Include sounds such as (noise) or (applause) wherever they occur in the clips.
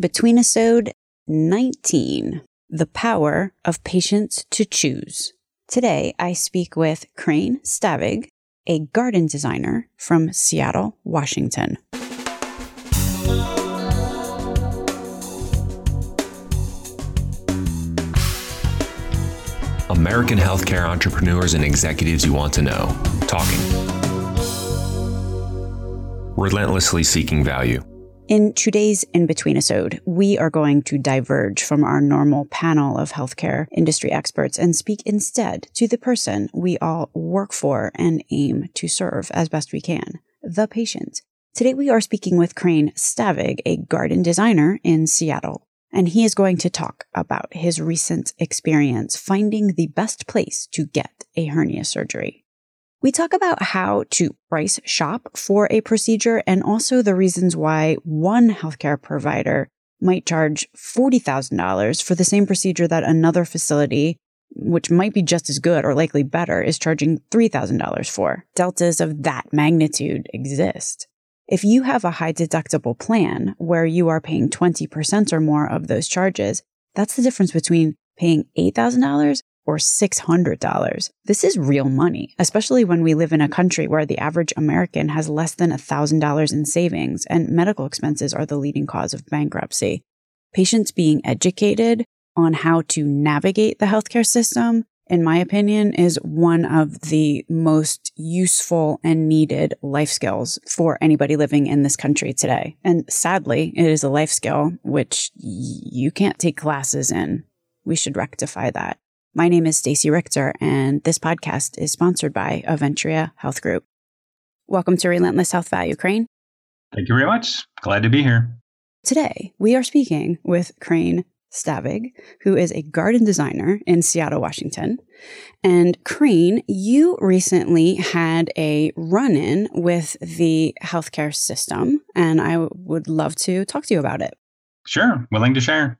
between episode 19 The Power of Patients to Choose. Today, I speak with Crane Stavig, a garden designer from Seattle, Washington. American healthcare entrepreneurs and executives you want to know. Talking. Relentlessly seeking value. In today's In Between episode, we are going to diverge from our normal panel of healthcare industry experts and speak instead to the person we all work for and aim to serve as best we can, the patient. Today we are speaking with Crane Stavig, a garden designer in Seattle, and he is going to talk about his recent experience finding the best place to get a hernia surgery. We talk about how to price shop for a procedure and also the reasons why one healthcare provider might charge $40,000 for the same procedure that another facility, which might be just as good or likely better, is charging $3,000 for. Deltas of that magnitude exist. If you have a high deductible plan where you are paying 20% or more of those charges, that's the difference between paying $8,000 or $600. This is real money, especially when we live in a country where the average American has less than $1,000 in savings and medical expenses are the leading cause of bankruptcy. Patients being educated on how to navigate the healthcare system, in my opinion, is one of the most useful and needed life skills for anybody living in this country today. And sadly, it is a life skill which you can't take classes in. We should rectify that. My name is Stacey Richter, and this podcast is sponsored by Aventria Health Group. Welcome to Relentless Health Value, Crane. Thank you very much. Glad to be here. Today, we are speaking with Crane Stavig, who is a garden designer in Seattle, Washington. And Crane, you recently had a run in with the healthcare system, and I would love to talk to you about it. Sure, willing to share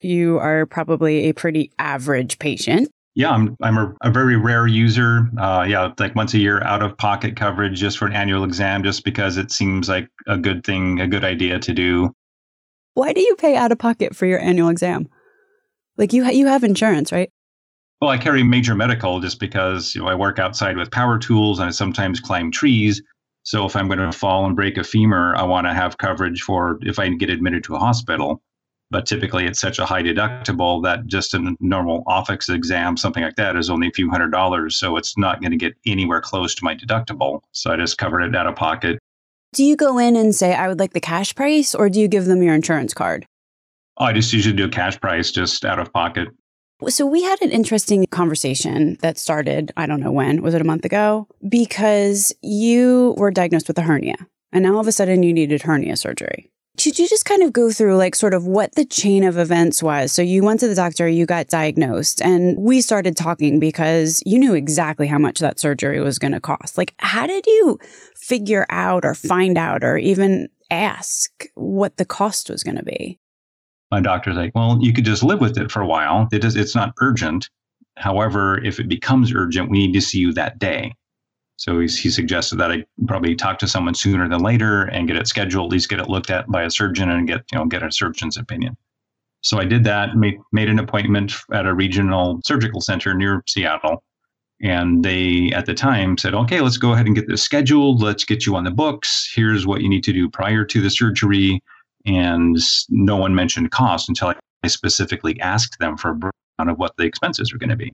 you are probably a pretty average patient. Yeah, I'm I'm a, a very rare user. Uh, yeah, like once a year out of pocket coverage just for an annual exam, just because it seems like a good thing, a good idea to do. Why do you pay out of pocket for your annual exam? Like you ha- you have insurance, right? Well, I carry major medical just because you know I work outside with power tools and I sometimes climb trees. So if I'm going to fall and break a femur, I want to have coverage for if I get admitted to a hospital but typically it's such a high deductible that just a normal office exam, something like that, is only a few hundred dollars. So it's not going to get anywhere close to my deductible. So I just covered it out of pocket. Do you go in and say, I would like the cash price, or do you give them your insurance card? Oh, I just usually do a cash price just out of pocket. So we had an interesting conversation that started, I don't know when, was it a month ago? Because you were diagnosed with a hernia and now all of a sudden you needed hernia surgery. Could you just kind of go through like sort of what the chain of events was? So you went to the doctor, you got diagnosed, and we started talking because you knew exactly how much that surgery was going to cost. Like, how did you figure out or find out or even ask what the cost was going to be? My doctor's like, well, you could just live with it for a while. It is, it's not urgent. However, if it becomes urgent, we need to see you that day. So he suggested that I probably talk to someone sooner than later and get it scheduled, at least get it looked at by a surgeon and get, you know, get a surgeon's opinion. So I did that, made, made an appointment at a regional surgical center near Seattle. And they, at the time, said, okay, let's go ahead and get this scheduled. Let's get you on the books. Here's what you need to do prior to the surgery. And no one mentioned cost until I specifically asked them for a breakdown of what the expenses are going to be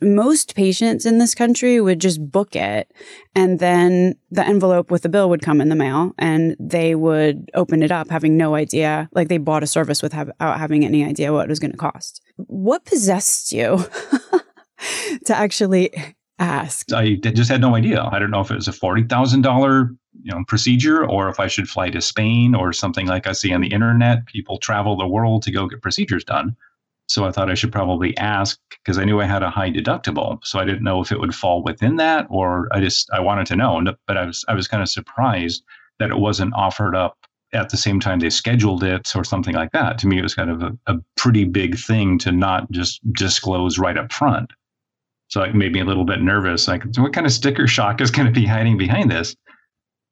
most patients in this country would just book it and then the envelope with the bill would come in the mail and they would open it up having no idea like they bought a service without having any idea what it was going to cost. What possessed you (laughs) to actually ask? I just had no idea. I don't know if it was a $40000 you know procedure or if i should fly to spain or something like i see on the internet people travel the world to go get procedures done so I thought I should probably ask because I knew I had a high deductible. So I didn't know if it would fall within that or I just I wanted to know. But I was I was kind of surprised that it wasn't offered up at the same time they scheduled it or something like that. To me, it was kind of a, a pretty big thing to not just disclose right up front. So it made me a little bit nervous. Like, what kind of sticker shock is going to be hiding behind this?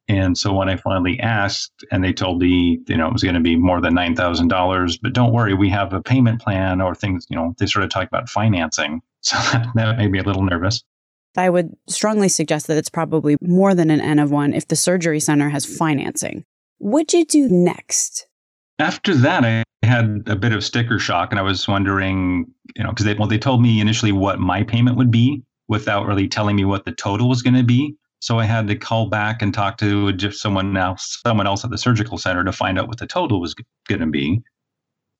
And so when I finally asked, and they told me, you know, it was going to be more than nine thousand dollars, but don't worry, we have a payment plan or things. You know, they started talking about financing, (laughs) so that, that made me a little nervous. I would strongly suggest that it's probably more than an N of one if the surgery center has financing. What'd you do next? After that, I had a bit of sticker shock, and I was wondering, you know, because they well, they told me initially what my payment would be without really telling me what the total was going to be. So I had to call back and talk to just someone else, someone else at the surgical center to find out what the total was going to be.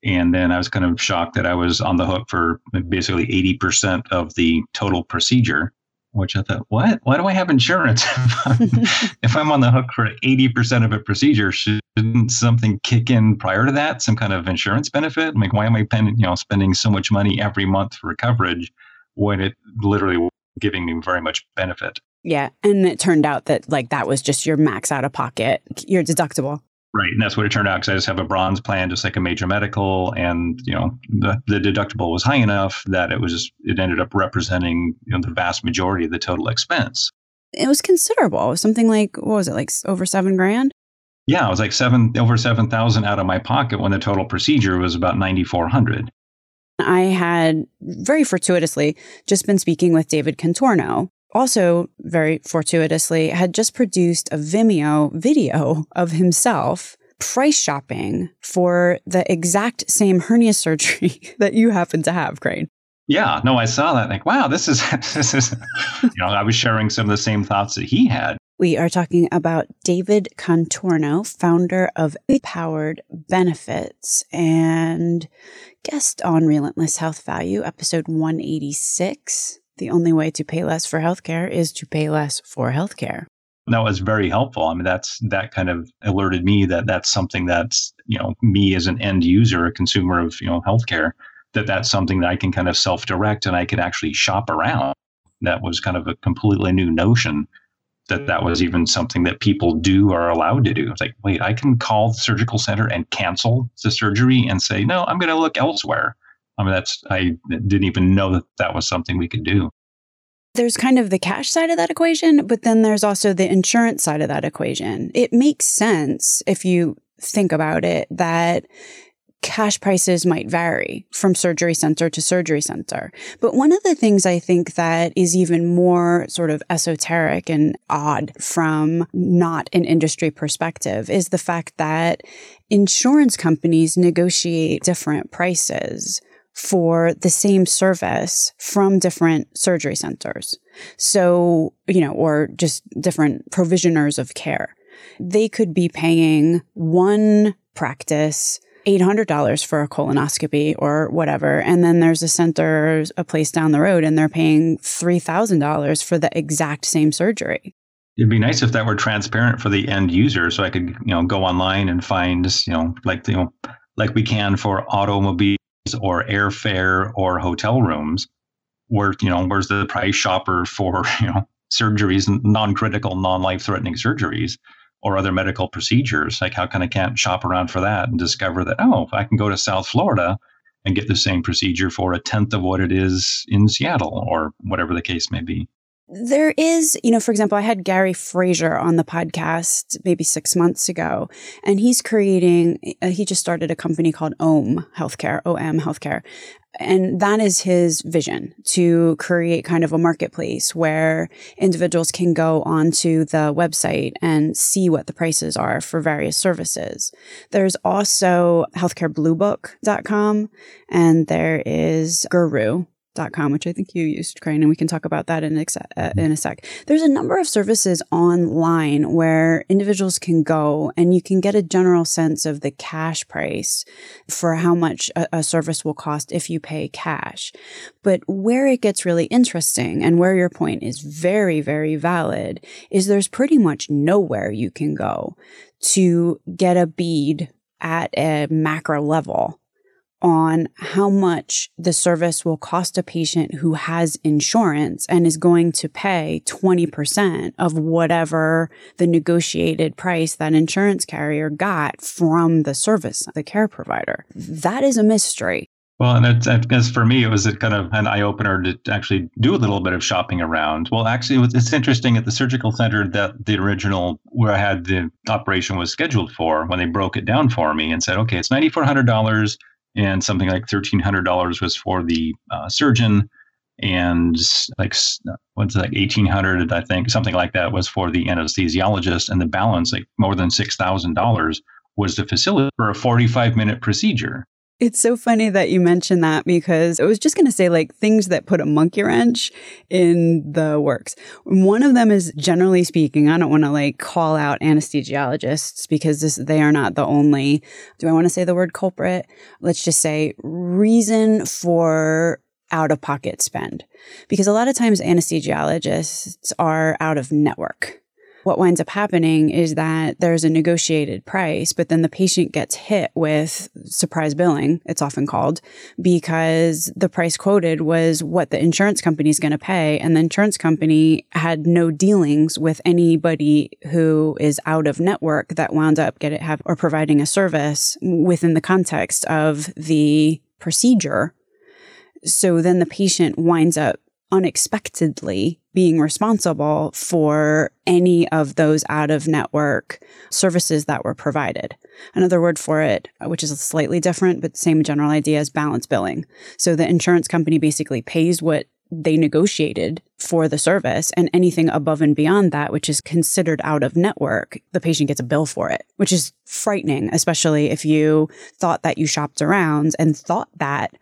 And then I was kind of shocked that I was on the hook for basically 80% of the total procedure, which I thought, what? Why do I have insurance? (laughs) (laughs) if I'm on the hook for 80% of a procedure, shouldn't something kick in prior to that? Some kind of insurance benefit? Like, why am I paying, you know, spending so much money every month for coverage when it literally giving me very much benefit? Yeah. And it turned out that like that was just your max out of pocket, your deductible. Right. And that's what it turned out because I just have a bronze plan, just like a major medical. And, you know, the, the deductible was high enough that it was, it ended up representing, you know, the vast majority of the total expense. It was considerable. It was something like, what was it, like over seven grand? Yeah. It was like seven, over 7,000 out of my pocket when the total procedure was about 9,400. I had very fortuitously just been speaking with David Contorno, also very fortuitously had just produced a Vimeo video of himself price shopping for the exact same hernia surgery (laughs) that you happen to have, Crane. Yeah, no, I saw that. Like, wow, this is (laughs) this is. You know, I was sharing some of the same thoughts that he had. We are talking about David Contorno, founder of Powered Benefits and guest on Relentless Health Value, episode 186 the only way to pay less for healthcare is to pay less for healthcare. That was very helpful. I mean, that's that kind of alerted me that that's something that's you know me as an end user, a consumer of you know healthcare, that that's something that I can kind of self direct and I can actually shop around. That was kind of a completely new notion that that was even something that people do or are allowed to do. It's like, wait, I can call the surgical center and cancel the surgery and say, no, I'm going to look elsewhere. I mean, that's, I didn't even know that that was something we could do. There's kind of the cash side of that equation, but then there's also the insurance side of that equation. It makes sense if you think about it that cash prices might vary from surgery center to surgery center. But one of the things I think that is even more sort of esoteric and odd from not an industry perspective is the fact that insurance companies negotiate different prices for the same service from different surgery centers. So, you know, or just different provisioners of care. They could be paying one practice $800 for a colonoscopy or whatever. And then there's a center, a place down the road, and they're paying $3,000 for the exact same surgery. It'd be nice if that were transparent for the end user so I could, you know, go online and find, you know, like, you know, like we can for automobile or airfare or hotel rooms where you know where's the price shopper for (laughs) you know surgeries non-critical non-life-threatening surgeries or other medical procedures? Like how can i can't shop around for that and discover that oh i can go to south florida and get the same procedure for a tenth of what it is in seattle or whatever the case may be there is, you know, for example, I had Gary Fraser on the podcast maybe six months ago, and he's creating, uh, he just started a company called OM Healthcare, OM Healthcare. And that is his vision to create kind of a marketplace where individuals can go onto the website and see what the prices are for various services. There's also healthcarebluebook.com and there is Guroo, com, which I think you used, Crane, and we can talk about that in a, uh, in a sec. There's a number of services online where individuals can go and you can get a general sense of the cash price for how much a, a service will cost if you pay cash. But where it gets really interesting and where your point is very, very valid is there's pretty much nowhere you can go to get a bead at a macro level on how much the service will cost a patient who has insurance and is going to pay 20% of whatever the negotiated price that insurance carrier got from the service, the care provider. That is a mystery. Well, and it's, as for me, it was a kind of an eye opener to actually do a little bit of shopping around. Well, actually, it was, it's interesting at the surgical center that the original where I had the operation was scheduled for when they broke it down for me and said, okay, it's ninety four hundred dollars and something like thirteen hundred dollars was for the uh, surgeon, and like what's it, like eighteen hundred, I think, something like that was for the anesthesiologist, and the balance, like more than six thousand dollars, was the facility for a forty five minute procedure. It's so funny that you mentioned that because I was just going to say like things that put a monkey wrench in the works. One of them is generally speaking, I don't want to like call out anesthesiologists because this, they are not the only, do I want to say the word culprit? Let's just say reason for out of pocket spend. Because a lot of times anesthesiologists are out of network what winds up happening is that there's a negotiated price, but then the patient gets hit with surprise billing, it's often called, because the price quoted was what the insurance company is going to pay. And the insurance company had no dealings with anybody who is out of network that wound up getting have or providing a service within the context of the procedure. So then the patient winds up unexpectedly being responsible for any of those out of network services that were provided. Another word for it, which is slightly different, but same general idea is balance billing. So the insurance company basically pays what they negotiated for the service and anything above and beyond that, which is considered out of network, the patient gets a bill for it, which is frightening, especially if you thought that you shopped around and thought that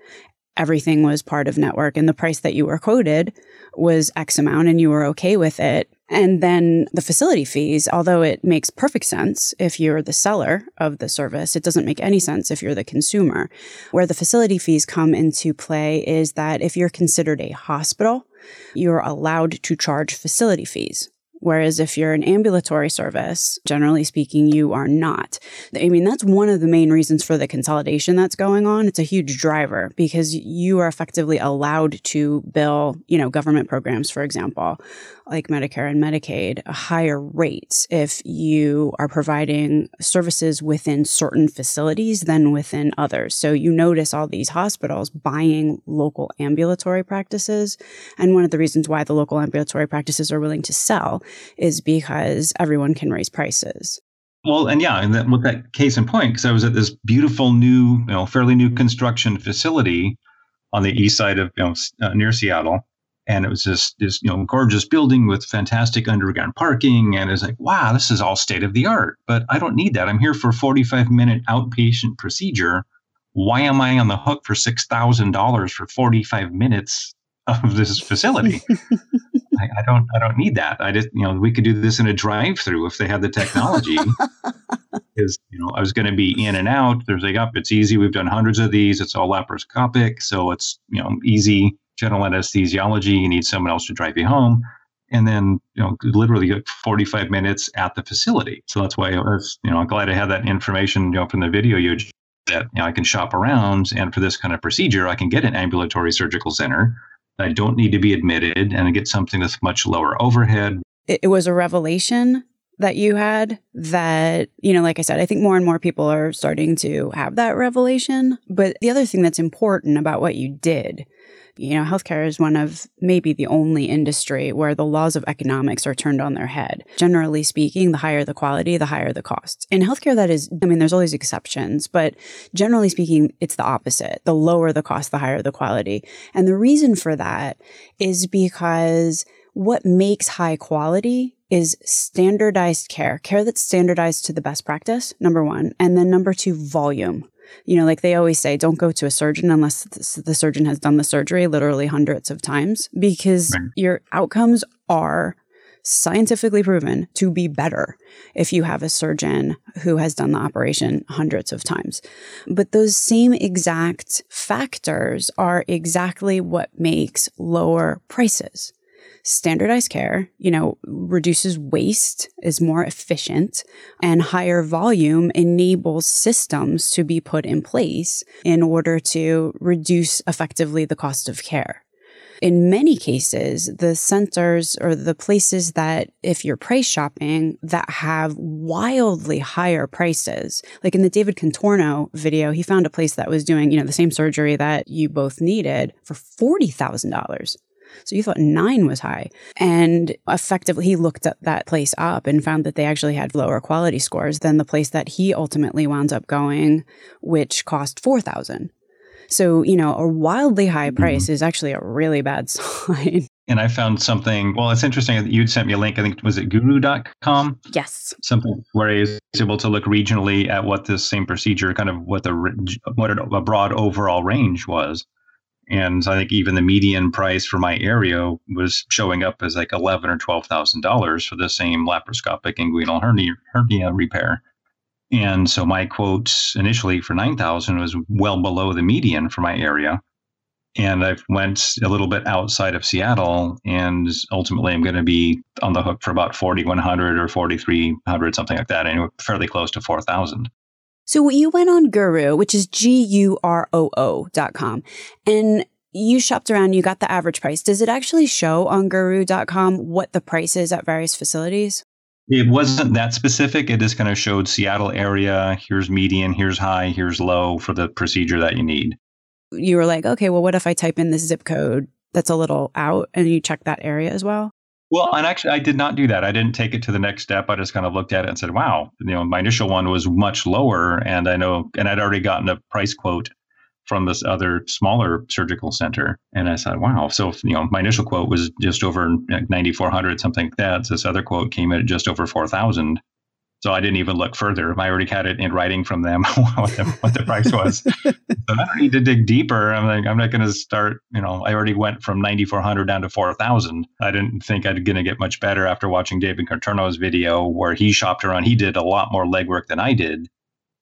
everything was part of network and the price that you were quoted was X amount and you were okay with it. And then the facility fees, although it makes perfect sense if you're the seller of the service, it doesn't make any sense if you're the consumer. Where the facility fees come into play is that if you're considered a hospital, you're allowed to charge facility fees. Whereas if you're an ambulatory service, generally speaking, you are not. I mean, that's one of the main reasons for the consolidation that's going on. It's a huge driver because you are effectively allowed to bill, you know, government programs, for example, like Medicare and Medicaid, higher rates if you are providing services within certain facilities than within others. So you notice all these hospitals buying local ambulatory practices. And one of the reasons why the local ambulatory practices are willing to sell is because everyone can raise prices. Well, and yeah, and that, with that case in point, because I was at this beautiful new, you know, fairly new construction facility on the east side of, you know, uh, near Seattle, and it was this this you know gorgeous building with fantastic underground parking, and it's like, wow, this is all state of the art. But I don't need that. I'm here for a 45 minute outpatient procedure. Why am I on the hook for six thousand dollars for 45 minutes of this facility? (laughs) I, I, don't I don't need that. I just you know we could do this in a drive through if they had the technology. (laughs) Because you know I was going to be in and out. There's like up. It's easy. We've done hundreds of these. It's all laparoscopic, so it's you know easy general anesthesiology. You need someone else to drive you home. And then, you know, literally 45 minutes at the facility. So that's why I was, you know, I'm glad I had that information, you know, from the video you that you know, I can shop around. And for this kind of procedure, I can get an ambulatory surgical center I don't need to be admitted and I get something that's much lower overhead. It, it was a revelation that you had that, you know, like I said, I think more and more people are starting to have that revelation. But the other thing that's important about what you did you know, healthcare is one of maybe the only industry where the laws of economics are turned on their head. Generally speaking, the higher the quality, the higher the cost. In healthcare, that is, I mean, there's always exceptions, but generally speaking, it's the opposite. The lower the cost, the higher the quality. And the reason for that is because what makes high quality is standardized care, care that's standardized to the best practice, number one. And then number two, volume you know, like they always say, don't go to a surgeon unless the surgeon has done the surgery literally hundreds of times because right. your outcomes are scientifically proven to be better if you have a surgeon who has done the operation hundreds of times. But those same exact factors are exactly what makes lower prices standardized care, you know, reduces waste, is more efficient, and higher volume enables systems to be put in place in order to reduce effectively the cost of care. in many cases, the centers or the places that, if you're price shopping, that have wildly higher prices, like in the David Contorno video, he found a place that was doing, you know, the same surgery that you both needed for $40,000. So you thought nine was high. And effectively, he looked at that place up and found that they actually had lower quality scores than the place that he ultimately wound up going, which cost 4000 so, you know, a wildly high mm-hmm. price mm-hmm. is actually a really bad (laughs) sign. And I found something, well, it's interesting that you'd sent me a link. I think, was it guroo.com? Yes. Something where I was able to look regionally at what this same procedure, kind of what the, what a broad overall range was. And I think even the median price for my area was showing up as like eleven or twelve thousand dollars for the same laparoscopic inguinal hernia, hernia repair. And so my quotes initially for nine thousand was well below the median for my area. And I've went a little bit outside of Seattle, and ultimately I'm going to be on the hook for about forty one hundred or forty three hundred, something like that, and fairly close to four thousand. So you went on Guroo, which is G U R O O dot com, and you shopped around, you got the average price. Does it actually show on guroo.com what the price is at various facilities? It wasn't that specific. It just kind of showed Seattle area. Here's median, here's high, here's low for the procedure that you need. You were like, okay, well, what if I type in this zip code that's a little out and you check that area as well? Well, and actually, I did not do that. I didn't take it to the next step. I just kind of looked at it and said, "Wow, you know, my initial one was much lower, and I know, and I'd already gotten a price quote from this other smaller surgical center, and I said, "Wow." So, you know, my initial quote was just over ninety four hundred, something like that. So this other quote came at just over four thousand. So I didn't even look further. I already had it in writing from them (laughs) what, the, what the price was. (laughs) so I don't need to dig deeper. I'm like, I'm not going to start. You know, I already went from 9,400 down to 4,000. I didn't think I'd going to get much better after watching David Contorno's video where he shopped around. He did a lot more legwork than I did.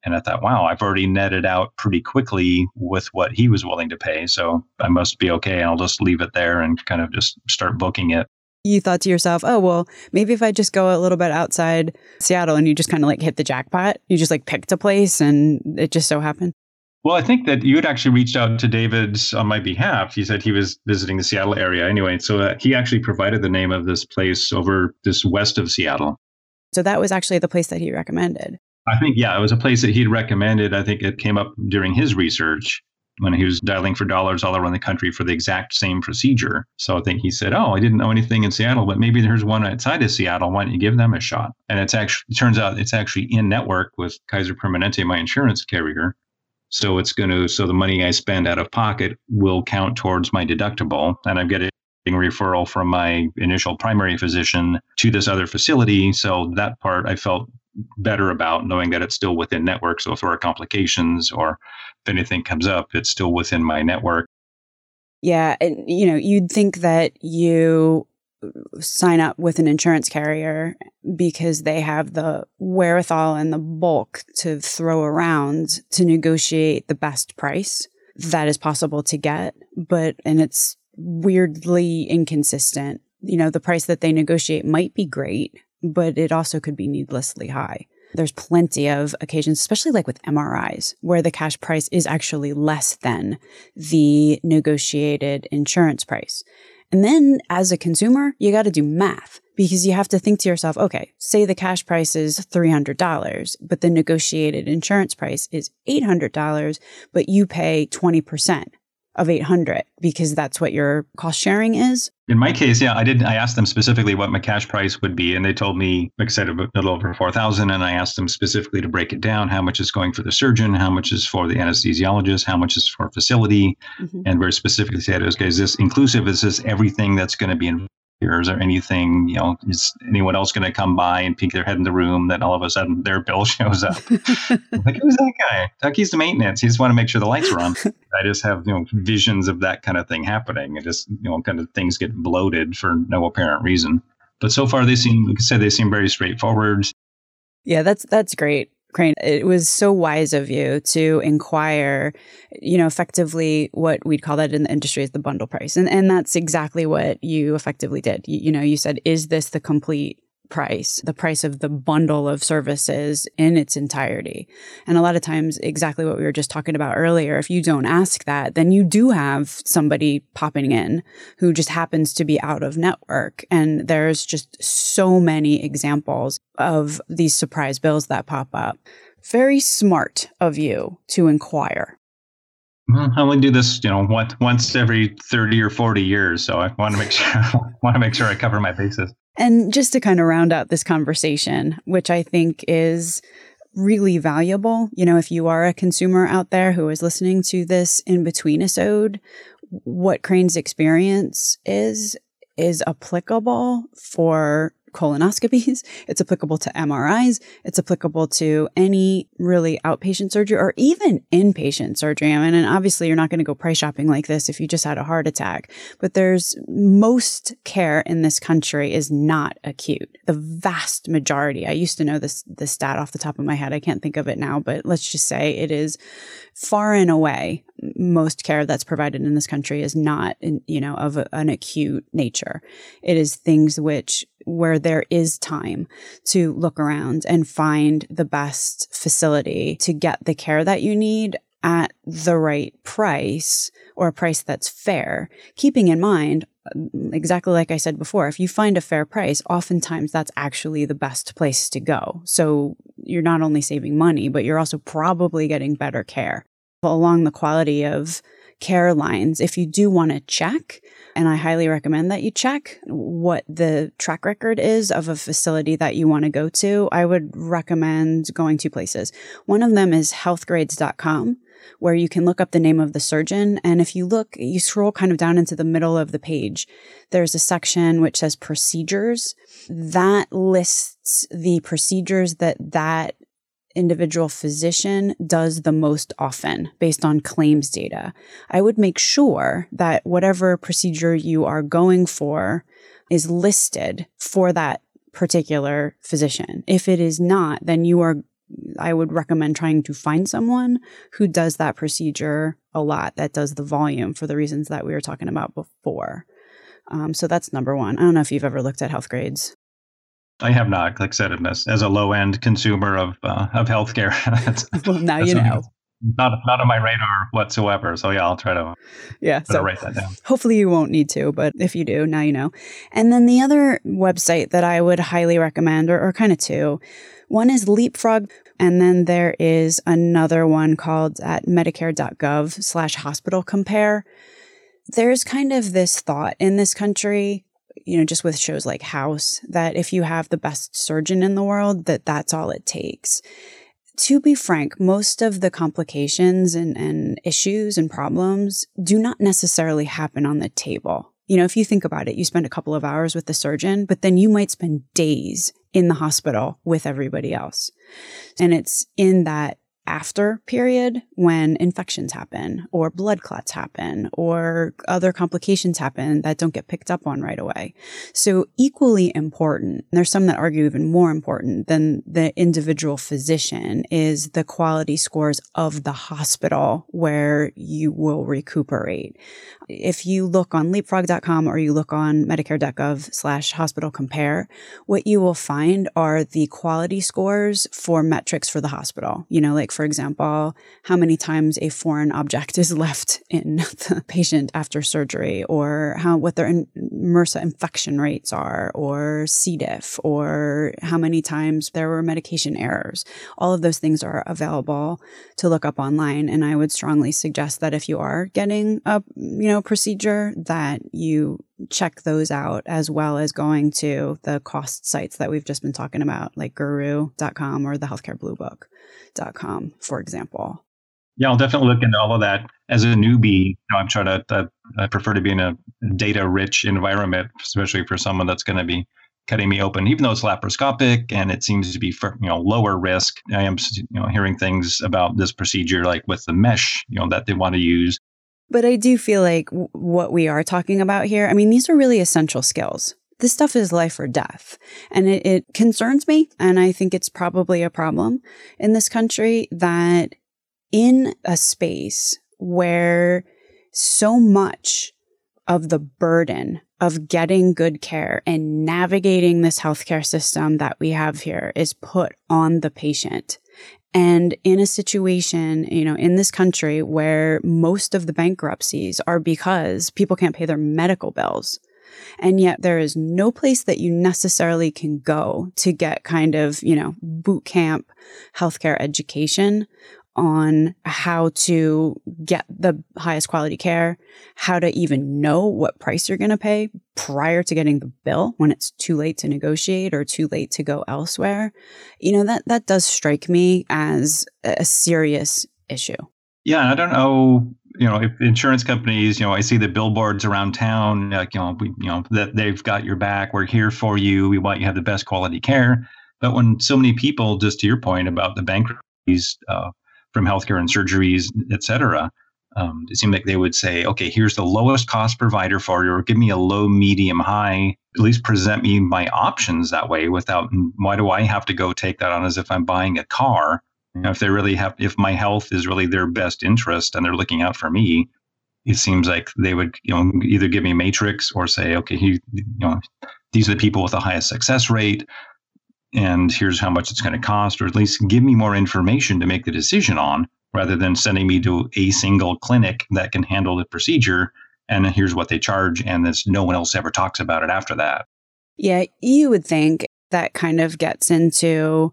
And I thought, wow, I've already netted out pretty quickly with what he was willing to pay. So I must be okay. I'll just leave it there and kind of just start booking it you thought to yourself, oh, well, maybe if I just go a little bit outside Seattle and you just kind of like hit the jackpot, you just like picked a place and it just so happened? Well, I think that you had actually reached out to David on my behalf. He said he was visiting the Seattle area anyway. So uh, he actually provided the name of this place over this west of Seattle. So that was actually the place that he recommended. I think, yeah, it was a place that he'd recommended. I think it came up during his research when he was dialing for dollars all around the country for the exact same procedure. So I think he said, "Oh, I didn't know anything in Seattle, but maybe there's one outside of Seattle. Why don't you give them a shot?" And it's actually it turns out it's actually in network with Kaiser Permanente, my insurance carrier. So it's going to so the money I spend out of pocket will count towards my deductible, and I'm getting referral from my initial primary physician to this other facility. So that part I felt better about knowing that it's still within network. So if there are complications or if anything comes up, it's still within my network. Yeah. And, you know, you'd think that you sign up with an insurance carrier because they have the wherewithal and the bulk to throw around to negotiate the best price that is possible to get. But, and it's weirdly inconsistent. You know, the price that they negotiate might be great, but it also could be needlessly high. There's plenty of occasions, especially like with MRIs, where the cash price is actually less than the negotiated insurance price. And then as a consumer, you got to do math because you have to think to yourself, okay, say the cash price is $300, but the negotiated insurance price is $800, but you pay 20% of 800 because that's what your cost sharing is? In my case, yeah, I did. I asked them specifically what my cash price would be, and they told me, like I said, a little over four thousand. And I asked them specifically to break it down: how much is going for the surgeon, how much is for the anesthesiologist, how much is for facility, mm-hmm. and very specifically said, "Okay, is this inclusive? Is this everything that's going to be in or is there anything, you know, is anyone else going to come by and peek their head in the room that all of a sudden their bill (laughs) shows up? like, who's that guy? Tuck, he's the maintenance. He just want to make sure the lights are on. (laughs) I just have, you know, visions of that kind of thing happening. It just, you know, kind of things get bloated for no apparent reason. But so far, they seem, like I said, they seem very straightforward. Yeah, that's that's great. Crane, it was so wise of you to inquire, you know, effectively what we'd call that in the industry is the bundle price. And, and that's exactly what you effectively did. You, you know, you said, is this the complete price, the price of the bundle of services in its entirety. And a lot of times, exactly what we were just talking about earlier, if you don't ask that, then you do have somebody popping in who just happens to be out of network. And there's just so many examples of these surprise bills that pop up. Very smart of you to inquire. Well, I only do this, you know, once once every thirty or forty years, so I want to make sure (laughs) want to make sure I cover my bases. And just to kind of round out this conversation, which I think is really valuable, you know, if you are a consumer out there who is listening to this in between episode, what Crane's experience is is applicable for colonoscopies. (laughs) It's applicable to MRIs. It's applicable to any really outpatient surgery or even inpatient surgery. I mean, and obviously you're not going to go price shopping like this if you just had a heart attack, but there's most care in this country is not acute. The vast majority. I used to know this, this stat off the top of my head. I can't think of it now, but let's just say it is far and away most care that's provided in this country is not, you know, of a, an acute nature. It is things which where there is time to look around and find the best facility to get the care that you need at the right price or a price that's fair, keeping in mind exactly like I said before, if you find a fair price, oftentimes that's actually the best place to go. So you're not only saving money, but you're also probably getting better care along the quality of care lines. If you do want to check, and I highly recommend that you check what the track record is of a facility that you want to go to, I would recommend going to places. One of them is healthgrades.com where you can look up the name of the surgeon. And if you look, you scroll kind of down into the middle of the page, there's a section which says procedures that lists the procedures that that individual physician does the most often based on claims data. I would make sure that whatever procedure you are going for is listed for that particular physician. If it is not, then you are I would recommend trying to find someone who does that procedure a lot, that does the volume for the reasons that we were talking about before. Um, so that's number one. I don't know if you've ever looked at Healthgrades. I have not, like I said, as, as a low end consumer of uh, of healthcare. (laughs) (laughs) well, now you know. Not not on my radar whatsoever. So yeah, I'll try to yeah so write that down. Hopefully you won't need to, but if you do, now you know. And then the other website that I would highly recommend, or, or kind of two, one is Leapfrog, and then there is another one called at Medicare.gov slash Hospital Compare. There's kind of this thought in this country you know, just with shows like House, that if you have the best surgeon in the world, that that's all it takes. To be frank, most of the complications and, and issues and problems do not necessarily happen on the table. You know, if you think about it, you spend a couple of hours with the surgeon, but then you might spend days in the hospital with everybody else. And it's in that after period when infections happen or blood clots happen or other complications happen that don't get picked up on right away. So equally important, and there's some that argue even more important than the individual physician is the quality scores of the hospital where you will recuperate. If you look on leapfrog.com or you look on medicare.gov slash hospital compare, what you will find are the quality scores for metrics for the hospital. You know, like for example, how many times a foreign object is left in (laughs) the patient after surgery, or how what their MRSA infection rates are, or C. diff, or how many times there were medication errors. All of those things are available to look up online, and I would strongly suggest that if you are getting a you know procedure, that you check those out as well as going to the cost sites that we've just been talking about, like guroo.com or the healthcare blue book.com, for example. Yeah, I'll definitely look into all of that. As a newbie, you know, I'm trying to, uh, I prefer to be in a data rich environment, especially for someone that's going to be cutting me open, even though it's laparoscopic and it seems to be for, you know lower risk. I am you know hearing things about this procedure like with the mesh, you know, that they want to use but I do feel like what we are talking about here, I mean, these are really essential skills. This stuff is life or death. And it, it concerns me. And I think it's probably a problem in this country that in a space where so much of the burden of getting good care and navigating this healthcare system that we have here is put on the patient. And in a situation, you know, in this country where most of the bankruptcies are because people can't pay their medical bills. And yet there is no place that you necessarily can go to get kind of, you know, boot camp healthcare education on how to get the highest quality care, how to even know what price you're going to pay prior to getting the bill when it's too late to negotiate or too late to go elsewhere. You know, that, that does strike me as a serious issue. Yeah, I don't know, you know, if insurance companies, you know, I see the billboards around town, like, you know, we, you know, that they've got your back. We're here for you. We want you to have the best quality care. But when so many people, just to your point about the bankruptcies, uh, from healthcare and surgeries, et cetera. Um, it seemed like they would say, okay, here's the lowest cost provider for you, or give me a low, medium, high. At least present me my options that way without, why do I have to go take that on as if I'm buying a car? You know, if they really have, if my health is really their best interest and they're looking out for me, it seems like they would, you know, either give me a matrix or say, okay, he, you know, these are the people with the highest success rate and here's how much it's going to cost, or at least give me more information to make the decision on rather than sending me to a single clinic that can handle the procedure. And here's what they charge, and this no one else ever talks about it after that. Yeah, you would think that kind of gets into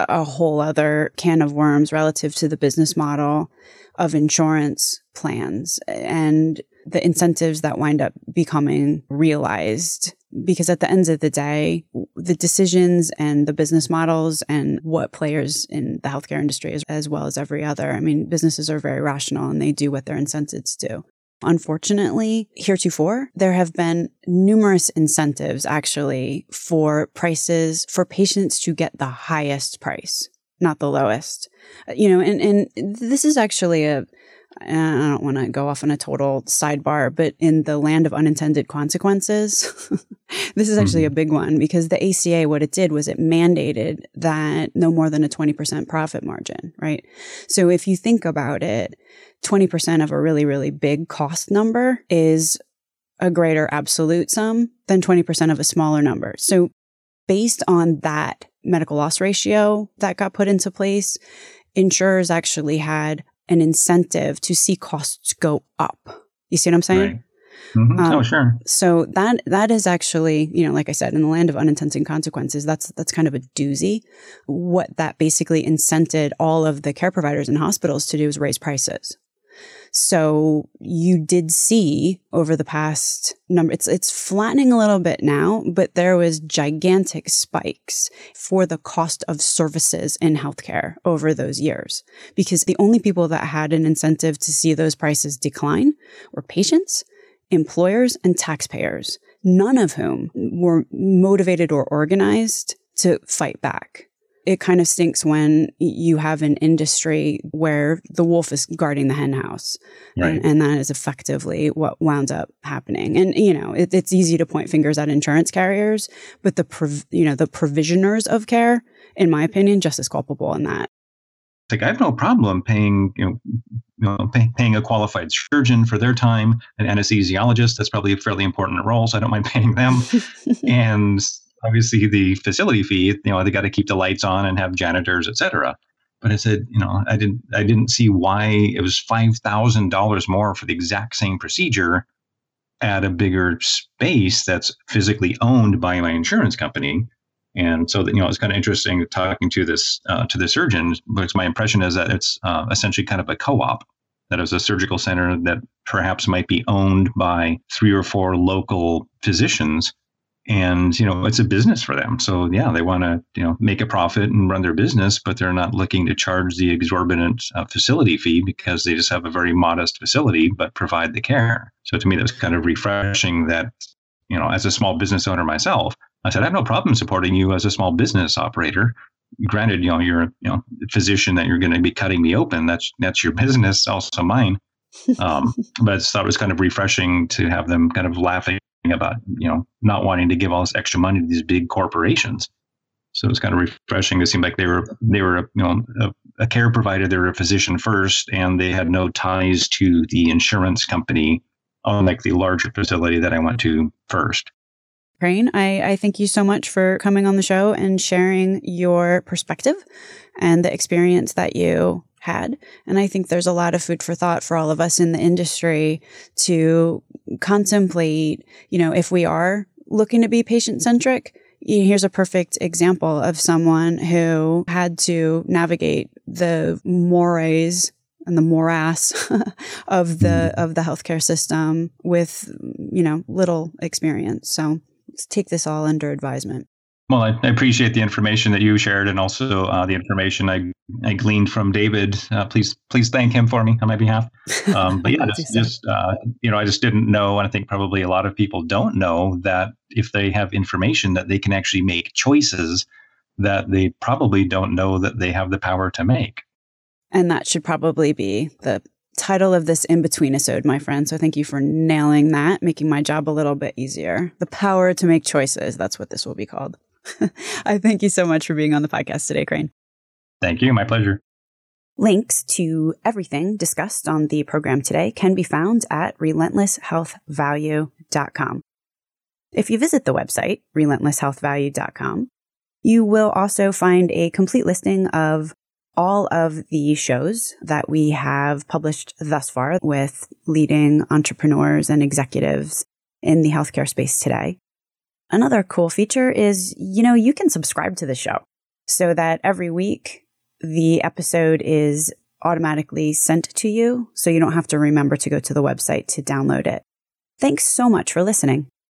a whole other can of worms relative to the business model of insurance plans and the incentives that wind up becoming realized because at the end of the day, the decisions and the business models and what players in the healthcare industry, as, as well as every other, I mean, businesses are very rational and they do what their incentives do. Unfortunately, heretofore, there have been numerous incentives actually for prices for patients to get the highest price, not the lowest. Uh, you know, and, and this is actually a, I don't want to go off on a total sidebar, but in the land of unintended consequences, (laughs) this is actually mm-hmm. a big one because the ACA, what it did was it mandated that no more than a 20% profit margin, right? So if you think about it, 20% of a really, really big cost number is a greater absolute sum than 20% of a smaller number. So based on that medical loss ratio that got put into place, insurers actually had an incentive to see costs go up. You see what I'm saying? Right. Mm-hmm. Um, oh, sure. So that that is actually, you know, like I said, in the land of unintended consequences, that's that's kind of a doozy. What that basically incented all of the care providers and hospitals to do is raise prices. So you did see over the past number, it's, it's flattening a little bit now, but there was gigantic spikes for the cost of services in healthcare over those years. Because the only people that had an incentive to see those prices decline were patients, employers, and taxpayers, none of whom were motivated or organized to fight back it kind of stinks when you have an industry where the wolf is guarding the hen house. Right. And, and that is effectively what wound up happening. And, you know, it, it's easy to point fingers at insurance carriers, but the, prov- you know, the provisioners of care, in my opinion, just as culpable in that. Like, I have no problem paying, you know, you know, pay, paying a qualified surgeon for their time, an anesthesiologist. That's probably a fairly important role, so I don't mind paying them. (laughs) and obviously the facility fee, you know, they got to keep the lights on and have janitors, et cetera. But I said, you know, I didn't, I didn't see why it was five thousand dollars more for the exact same procedure at a bigger space that's physically owned by my insurance company. And so that you know, it's kind of interesting talking to this uh, to the surgeon because my impression is that it's uh, essentially kind of a co-op that is a surgical center that perhaps might be owned by three or four local physicians and you know it's a business for them. So yeah they want to you know make a profit and run their business but they're not looking to charge the exorbitant uh, facility fee because they just have a very modest facility but provide the care. So to me that was kind of refreshing that you know as a small business owner myself i said i have no problem supporting you as a small business operator. Granted you know you're a you know physician that you're going to be cutting me open that's that's your (laughs) business also mine. Um, but I thought it was kind of refreshing to have them kind of laughing about you know not wanting to give all this extra money to these big corporations. So it's kind of refreshing. It seemed like they were they were you know a, a care provider. They were a physician first, and they had no ties to the insurance company unlike the larger facility that I went to first. Crane, I, I thank you so much for coming on the show and sharing your perspective and the experience that you had. And I think there's a lot of food for thought for all of us in the industry to contemplate, you know, if we are looking to be patient centric, here's a perfect example of someone who had to navigate the mores and the morass (laughs) of the mm. of the healthcare system with you know little experience. So take this all under advisement. Well, I, I appreciate the information that you shared, and also uh, the information I, I gleaned from David. Uh, please, please thank him for me on my behalf. Um, but yeah, (laughs) just, just uh, you know, I just didn't know, and I think probably a lot of people don't know that if they have information, that they can actually make choices that they probably don't know that they have the power to make. And that should probably be the title of this in between episode, my friend. So thank you for nailing that, making my job a little bit easier. The power to make choices. That's what this will be called. (laughs) I thank you so much for being on the podcast today, Crane. Thank you. My pleasure. Links to everything discussed on the program today can be found at relentlesshealthvalue.com. If you visit the website, relentlesshealthvalue.com, you will also find a complete listing of all of the shows that we have published thus far with leading entrepreneurs and executives in the healthcare space today. Another cool feature is, you know, you can subscribe to the show so that every week the episode is automatically sent to you. So you don't have to remember to go to the website to download it. Thanks so much for listening.